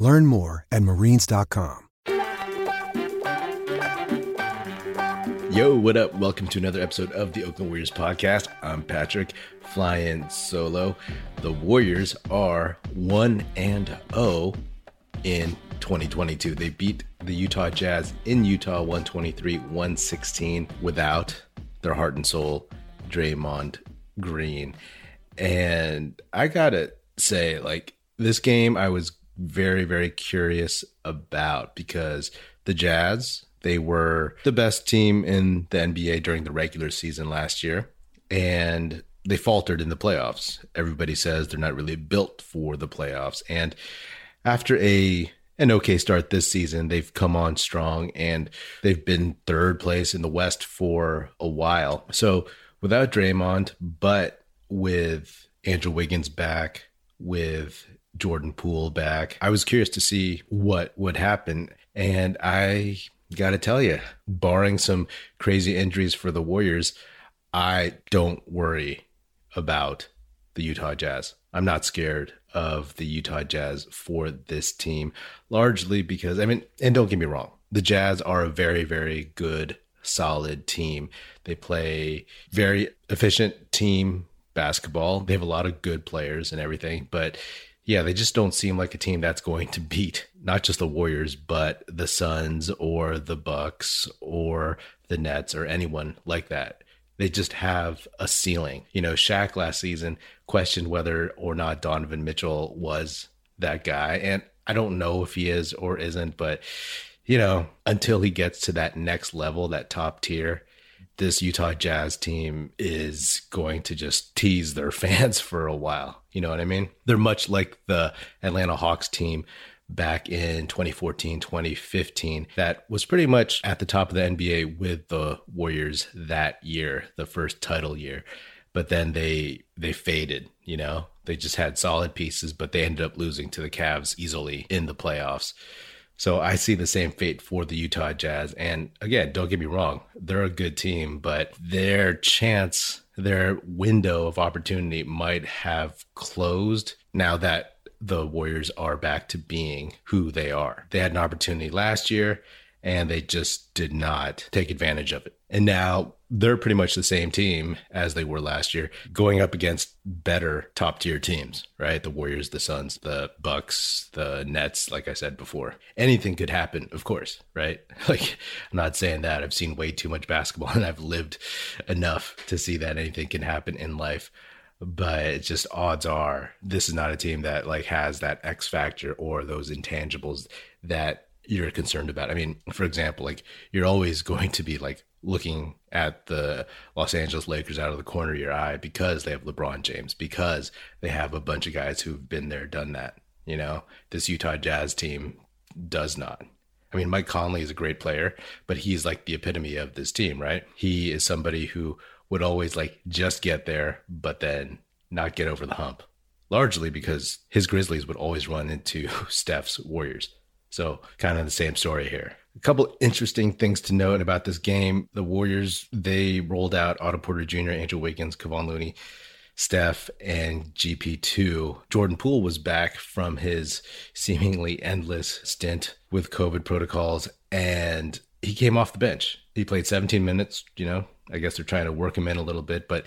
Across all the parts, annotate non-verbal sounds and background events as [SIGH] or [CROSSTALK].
Learn more at marines.com. Yo, what up? Welcome to another episode of the Oakland Warriors podcast. I'm Patrick, flying solo. The Warriors are 1 and 0 in 2022. They beat the Utah Jazz in Utah 123 116 without their heart and soul, Draymond Green. And I gotta say, like, this game I was very, very curious about because the Jazz, they were the best team in the NBA during the regular season last year. And they faltered in the playoffs. Everybody says they're not really built for the playoffs. And after a an okay start this season, they've come on strong and they've been third place in the West for a while. So without Draymond, but with Andrew Wiggins back, with Jordan Poole back. I was curious to see what would happen. And I got to tell you, barring some crazy injuries for the Warriors, I don't worry about the Utah Jazz. I'm not scared of the Utah Jazz for this team, largely because, I mean, and don't get me wrong, the Jazz are a very, very good, solid team. They play very efficient team basketball. They have a lot of good players and everything, but yeah, they just don't seem like a team that's going to beat not just the Warriors, but the Suns or the Bucks or the Nets or anyone like that. They just have a ceiling. You know, Shaq last season questioned whether or not Donovan Mitchell was that guy. And I don't know if he is or isn't, but, you know, until he gets to that next level, that top tier, this Utah Jazz team is going to just tease their [LAUGHS] fans for a while. You know what I mean? They're much like the Atlanta Hawks team back in 2014, 2015, that was pretty much at the top of the NBA with the Warriors that year, the first title year. But then they they faded, you know. They just had solid pieces, but they ended up losing to the Cavs easily in the playoffs. So I see the same fate for the Utah Jazz. And again, don't get me wrong, they're a good team, but their chance, their window of opportunity might have closed now that the Warriors are back to being who they are. They had an opportunity last year and they just did not take advantage of it. And now they're pretty much the same team as they were last year, going up against better top tier teams, right? The Warriors, the Suns, the Bucks, the Nets, like I said before. Anything could happen, of course, right? [LAUGHS] Like, I'm not saying that. I've seen way too much basketball [LAUGHS] and I've lived enough to see that anything can happen in life. But just odds are this is not a team that like has that X factor or those intangibles that you're concerned about. I mean, for example, like you're always [LAUGHS] going to be like looking at the Los Angeles Lakers out of the corner of your eye because they have LeBron James, because they have a bunch of guys who've been there, done that. You know, this Utah Jazz team does not. I mean, Mike Conley is a great player, but he's like the epitome of this team, right? He is somebody who would always like just get there, but then not get over the hump, largely because his Grizzlies would always run into [LAUGHS] Steph's Warriors. So, kind of the same story here. A couple interesting things to note about this game. The Warriors, they rolled out Otto Porter Jr., Andrew Wiggins, Kevon Looney, Steph, and GP2. Jordan Poole was back from his seemingly endless stint with COVID protocols, and he came off the bench. He played 17 minutes, you know, I guess they're trying to work him in a little bit, but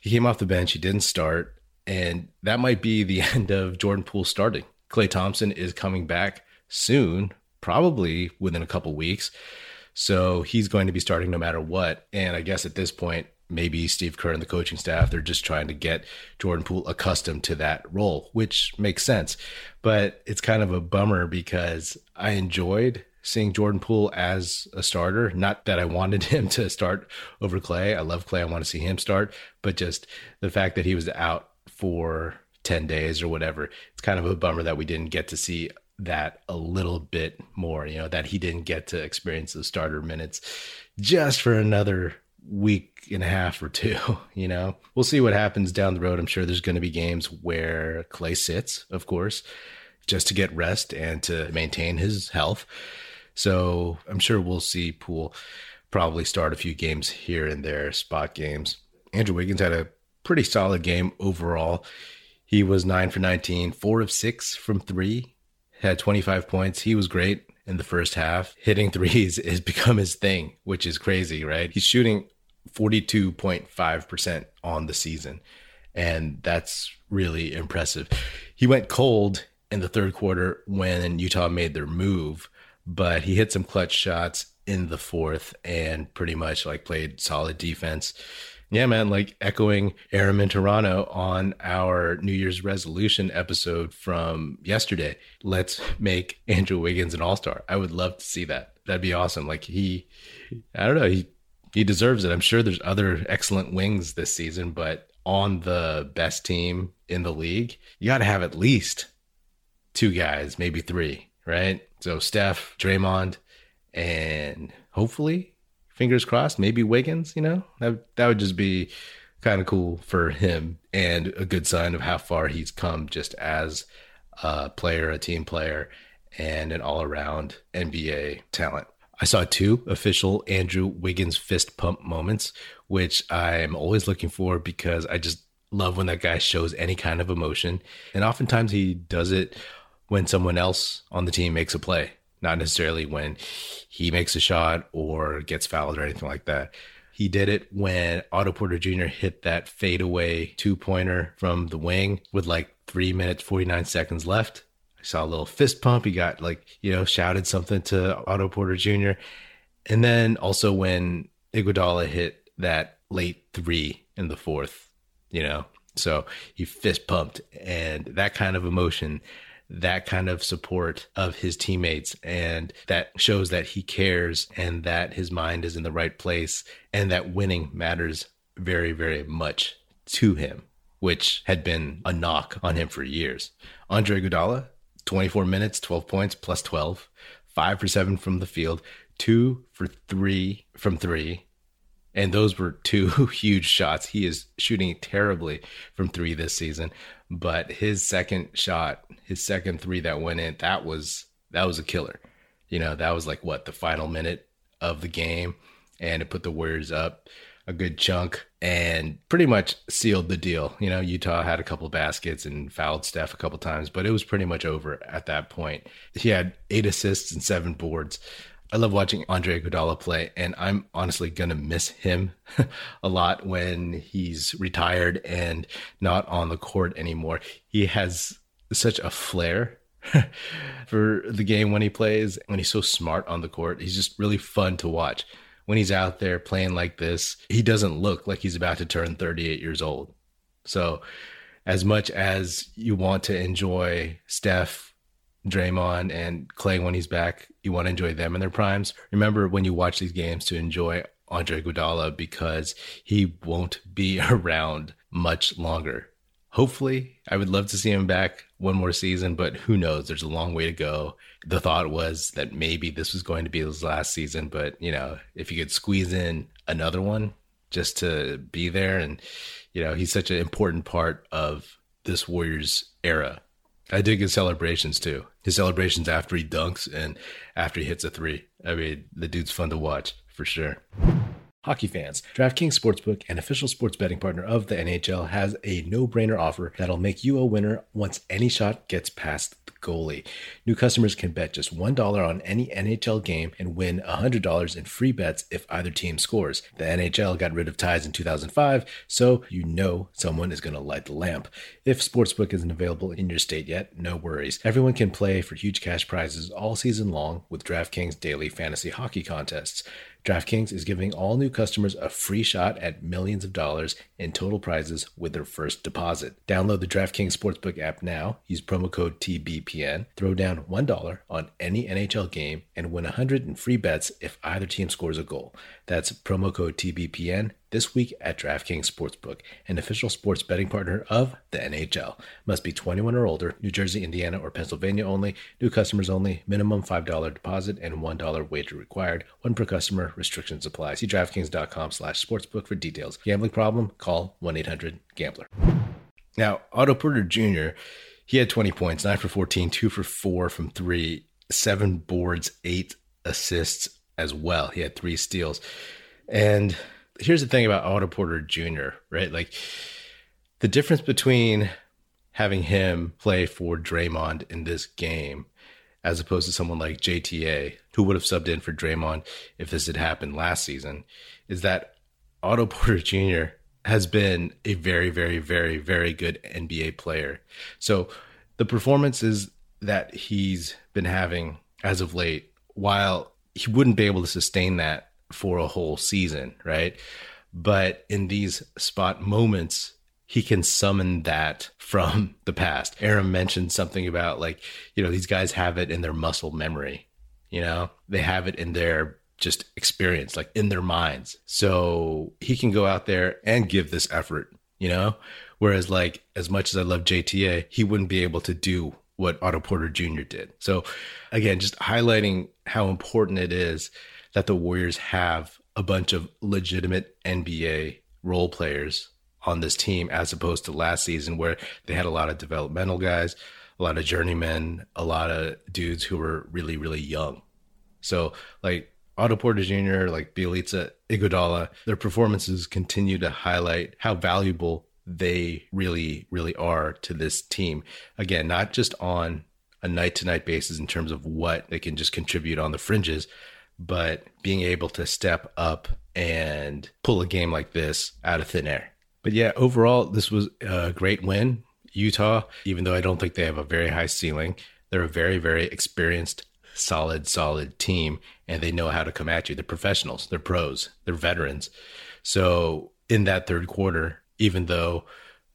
he came off the bench. He didn't start, and that might be the [LAUGHS] end of Jordan Poole starting. Klay Thompson is coming back soon probably within a couple weeks. So he's going to be starting no matter what. And I guess at this point, maybe Steve Kerr and the coaching staff, they're just trying to get Jordan Poole accustomed to that role, which makes sense. But it's kind of a bummer because I enjoyed seeing Jordan Poole as a starter. Not that I wanted [LAUGHS] him to start over Klay. I love Klay. I want to see him start, but just the fact that he was out for 10 days or whatever, it's kind of a bummer that we didn't get to see that a little bit more, you know, that he didn't get to experience the starter minutes just for another week and a half or two, [LAUGHS] you know. We'll see what happens down the road. I'm sure there's going to be games where Klay sits, of course, just to get rest and to maintain his health. So I'm sure we'll see Poole probably start a few games here and there, spot games. Andrew Wiggins had a pretty solid game overall. He was nine for 19, four of six from three, had 25 points. He was great in the first half. Hitting threes [LAUGHS] has become his thing, which is crazy, right? He's shooting 42.5% on the season. And that's really impressive. He went cold in the third quarter when Utah made their move, but he hit some clutch shots in the fourth and pretty much like played solid defense. Yeah, man, like echoing Aramin Toronto on our New Year's resolution episode from yesterday. Let's make Andrew Wiggins an all star. I would love to see that. That'd be awesome. Like he, I don't know, he he deserves it. I'm sure there's other excellent wings this season, but on the best team in the league, you got to have at least two guys, maybe three, right? So Steph, Draymond, and hopefully, fingers crossed, maybe Wiggins. You know, that that would just be kind of cool for him and a good sign of how far he's come just as a player, a team player, and an all around NBA talent. I saw two official Andrew Wiggins fist pump moments, which I'm always looking for because I just love when that guy shows any kind of emotion. And oftentimes he does it when someone else on the team makes a play, not necessarily when he makes a shot or gets fouled or anything like that. He did it when Otto Porter Jr. hit that fadeaway two pointer from the wing with like three minutes, 49 seconds left. I saw a little fist pump. He got like, you know, shouted something to Otto Porter Jr. And then also when Iguodala hit that late three in the fourth, you know, so he fist pumped and that kind of emotion that kind of support of his teammates. And that shows that he cares and that his mind is in the right place and that winning matters very very much to him which had been a knock on him for years. Andre Iguodala 24 minutes 12 points plus 12 5 for 7 from the field 2 for 3 from 3 and those were two [LAUGHS] huge shots. He is shooting terribly from three this season, but his second shot, his second three that went in, that was that was a killer. You know, that was like what the final minute of the game, and it put the Warriors up a good chunk and pretty much sealed the deal. You know, Utah had a couple baskets and fouled Steph a couple times, but it was pretty much over at that point. He had eight assists and seven boards. I love watching Andre Iguodala play, and I'm honestly gonna miss him [LAUGHS] a lot when he's retired and not on the court anymore. He has such a flair [LAUGHS] for the game when he plays, when he's so smart on the court. He's just really fun to watch. When he's out there playing like this, he doesn't look like he's about to turn 38 years old. So, as much as you want to enjoy Steph Draymond and Klay when he's back. You want to enjoy them in their primes. Remember when you watch these games to enjoy Andre Iguodala because he won't be [LAUGHS] around much longer. Hopefully, I would love to see him back one more season, but who knows? There's a long way to go. The thought was that maybe this was going to be his last season, but you know, if you could squeeze in another one just to be there and you know, he's such an important part of this Warriors era I dig his celebrations too. His celebrations after he dunks and after he hits a three. I mean, the dude's fun to watch for sure. Hockey fans, DraftKings Sportsbook, an official sports betting partner of the NHL, has a no brainer offer that'll make you a winner once any shot gets past goalie. New customers can bet just $1 on any NHL game and win $100 in free bets if either team scores. The NHL got rid of ties in 2005, so you know someone is going to light the lamp. If Sportsbook isn't available in your state yet, no worries. Everyone can play for huge cash prizes all season long with DraftKings daily fantasy hockey contests. DraftKings is giving all new customers a free shot at millions of dollars in total prizes with their first deposit. Download the DraftKings Sportsbook app now, use promo code TBPN, throw down $1 on any NHL game, and win 100 in free bets if either team scores a goal. That's promo code TBPN this week at DraftKings Sportsbook, an official sports betting partner of the NHL. Must be 21 or older, New Jersey, Indiana, or Pennsylvania only, new customers only, minimum $5 deposit and $1 wager required, one per customer, restrictions apply. See DraftKings.com slash sportsbook for details. Gambling problem? Call 1-800-GAMBLER. Now, Otto Porter Jr., he had 20 points, 9 for 14, 2 for 4 from 3, 7 boards, 8 assists as well. He had 3 steals. And here's the thing about Otto Porter Jr., right? Like the difference between having him play for Draymond in this game as opposed to someone like JTA, who would have subbed in for Draymond if this had happened last season, is that Otto [LAUGHS] Porter Jr. has been a very, very, very, very good NBA player. So the performances that he's been having as of late, while he wouldn't be able to sustain that for a whole season, right? But in these spot moments, he can summon that from [LAUGHS] the past. Aaron mentioned something about like, you know, these guys have it in their muscle memory, you know, they have it in their just experience, like in their minds. So he can go out there and give this effort, you know? Whereas, like, as much as I love JTA, he wouldn't be able to do what Otto Porter Jr. did. So, again, just highlighting how important it is that the Warriors have a bunch of legitimate NBA role players on this team as opposed to last season where they had a lot of developmental guys, a lot of journeymen, a lot of dudes who were really, really young. So like Otto Porter Jr., like Bjelica, Iguodala, their performances continue to highlight how valuable they really, really are to this team. Again, not just on a night to night basis in terms of what they can just contribute on the fringes, but being able to step up and pull a game like this out of thin air. But yeah, overall, this was a great win. Utah, even though I don't think they have a very high ceiling, they're a very, very experienced, solid, solid team, and they know how to come at you. They're professionals, they're pros, they're veterans. So in that third quarter, even though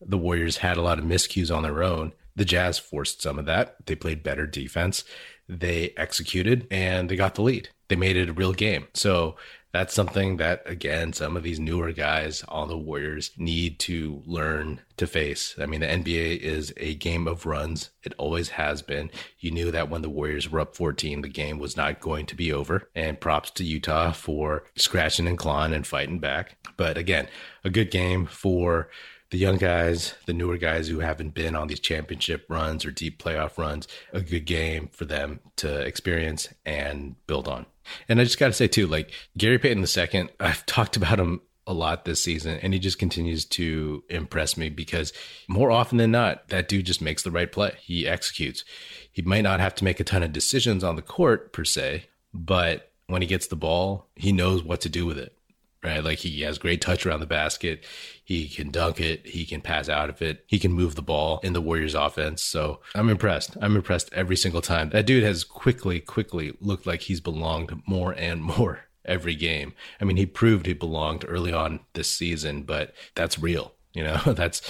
the Warriors had a lot of miscues on their own, the Jazz forced some of that. They played better defense. They executed and they got the lead they made it a real game. So that's something that again some of these newer guys on the Warriors need to learn to face. I mean, the NBA is a game of runs. It always has been. You knew that when the Warriors were up 14, the game was not going to be over. And props to Utah for scratching and clawing and fighting back. But again, a good game for the young guys, the newer guys who haven't been on these championship runs or deep playoff runs, a good game for them to experience and build on. And I just got to say too, like Gary Payton II, [LAUGHS] I've talked about him a lot this season and he just continues to impress me because more often than not, that dude just makes the right play. He executes. He might not have to make a ton of decisions on the court per se, but when he gets the ball, he knows what to do with it right? Like he has great touch around the basket. He can dunk it. He can pass out of it. He can move the ball in the Warriors offense. So I'm impressed. I'm impressed every single time. That dude has quickly, quickly looked like he's belonged more and [LAUGHS] more every game. I mean, he proved he belonged early on this season, but that's real. You know, [LAUGHS] that's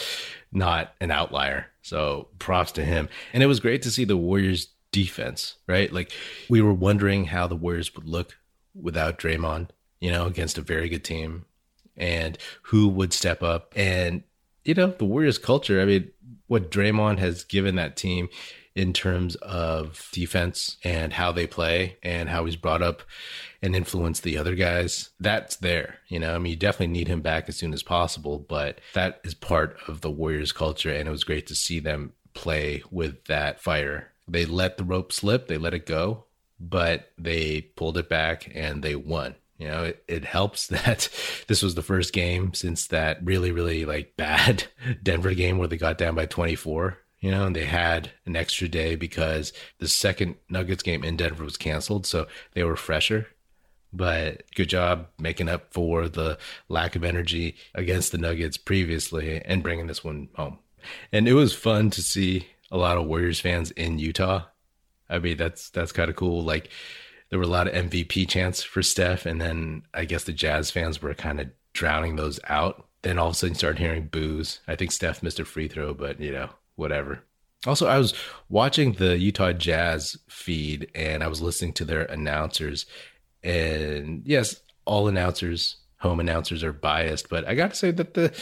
not an outlier. So props to him. And it was great to see the Warriors defense, right? Like we were wondering how the Warriors would look without Draymond you know, against a very good team and who would step up. And, you know, the Warriors culture, I mean, what Draymond has given that team in terms of defense and how they play and how he's brought up and influenced the other guys, that's there. You know, I mean, you definitely need him back as soon as possible, but that is part of the Warriors culture. And it was great to see them play with that fire. They let the rope slip, they let it go, but they pulled it back and they won. You know, it, it helps [LAUGHS] that this was the first game since that really, really like bad [LAUGHS] Denver game where they got down by 24 you know, and they had an extra day because the second Nuggets game in Denver was canceled, so they were fresher. But good job making up for the lack of energy against the Nuggets previously and bringing this one home. And it was fun to see a lot of Warriors fans in Utah. I mean, that's that's kind of cool. Like there were a lot of MVP chants for Steph, and then I guess the Jazz fans were kind of drowning those out. Then all of a sudden, started hearing boos. I think Steph missed a free throw, but you know, whatever. Also, I was watching the Utah Jazz feed, and I was listening to their announcers. And yes, all announcers home announcers are biased, but I got to say that the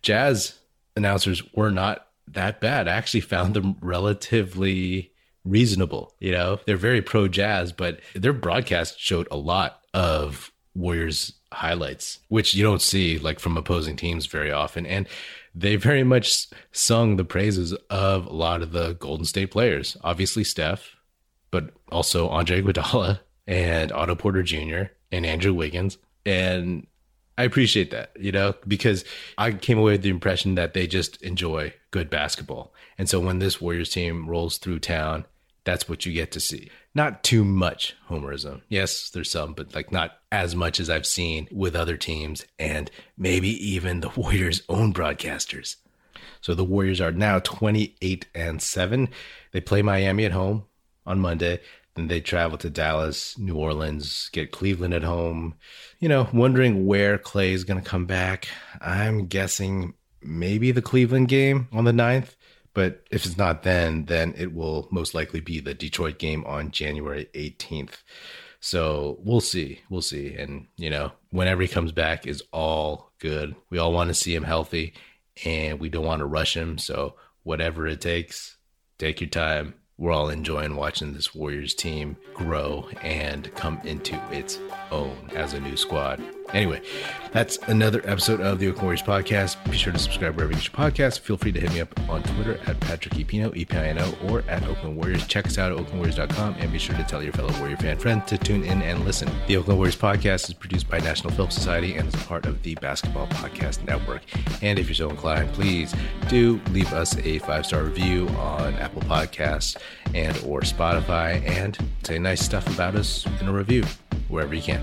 Jazz announcers were not that bad. I actually found them relatively reasonable. You know, they're very pro Jazz, but their broadcast showed a lot of Warriors highlights, which you don't see like from opposing teams very often. And they very much sung the praises of a lot of the Golden State players. Obviously, Steph, but also Andre Iguodala and Otto Porter Jr. and Andrew Wiggins. And I appreciate that, you know, because I came away with the impression that they just enjoy good basketball. And so when this Warriors team rolls through town, that's what you get to see. Not too much homerism. Yes, there's some, but like not as much as I've seen with other teams and maybe even the [LAUGHS] Warriors' own broadcasters. So the Warriors are now 28 and 7. They play Miami at home on Monday. Then they travel to Dallas, New Orleans, get Cleveland at home. You know, wondering where Klay is going to come back. I'm guessing maybe the Cleveland game on the 9th. But if it's not then, then it will most likely be the Detroit game on January 18th. So we'll see. We'll see. And, you know, whenever he comes back is all good. We all want to see him healthy and we don't want to rush him. So whatever it takes, take your time we're all enjoying watching this Warriors team grow and come into its own as a new squad. Anyway, that's another episode of the Oakland Warriors podcast. Be sure to subscribe wherever you get your podcast. Feel free to hit me up on Twitter at Patrick Epino, E-P-I-N-O, or at Oakland Warriors. Check us out at oaklandwarriors.com and be sure to tell your fellow Warrior fan friend to tune in and listen. The Oakland Warriors podcast is produced by National Film Society and is a part of the Basketball Podcast Network. And if you're so inclined, please do leave us a five-star review on Apple Podcasts and or Spotify and say nice stuff about us in a review wherever you can.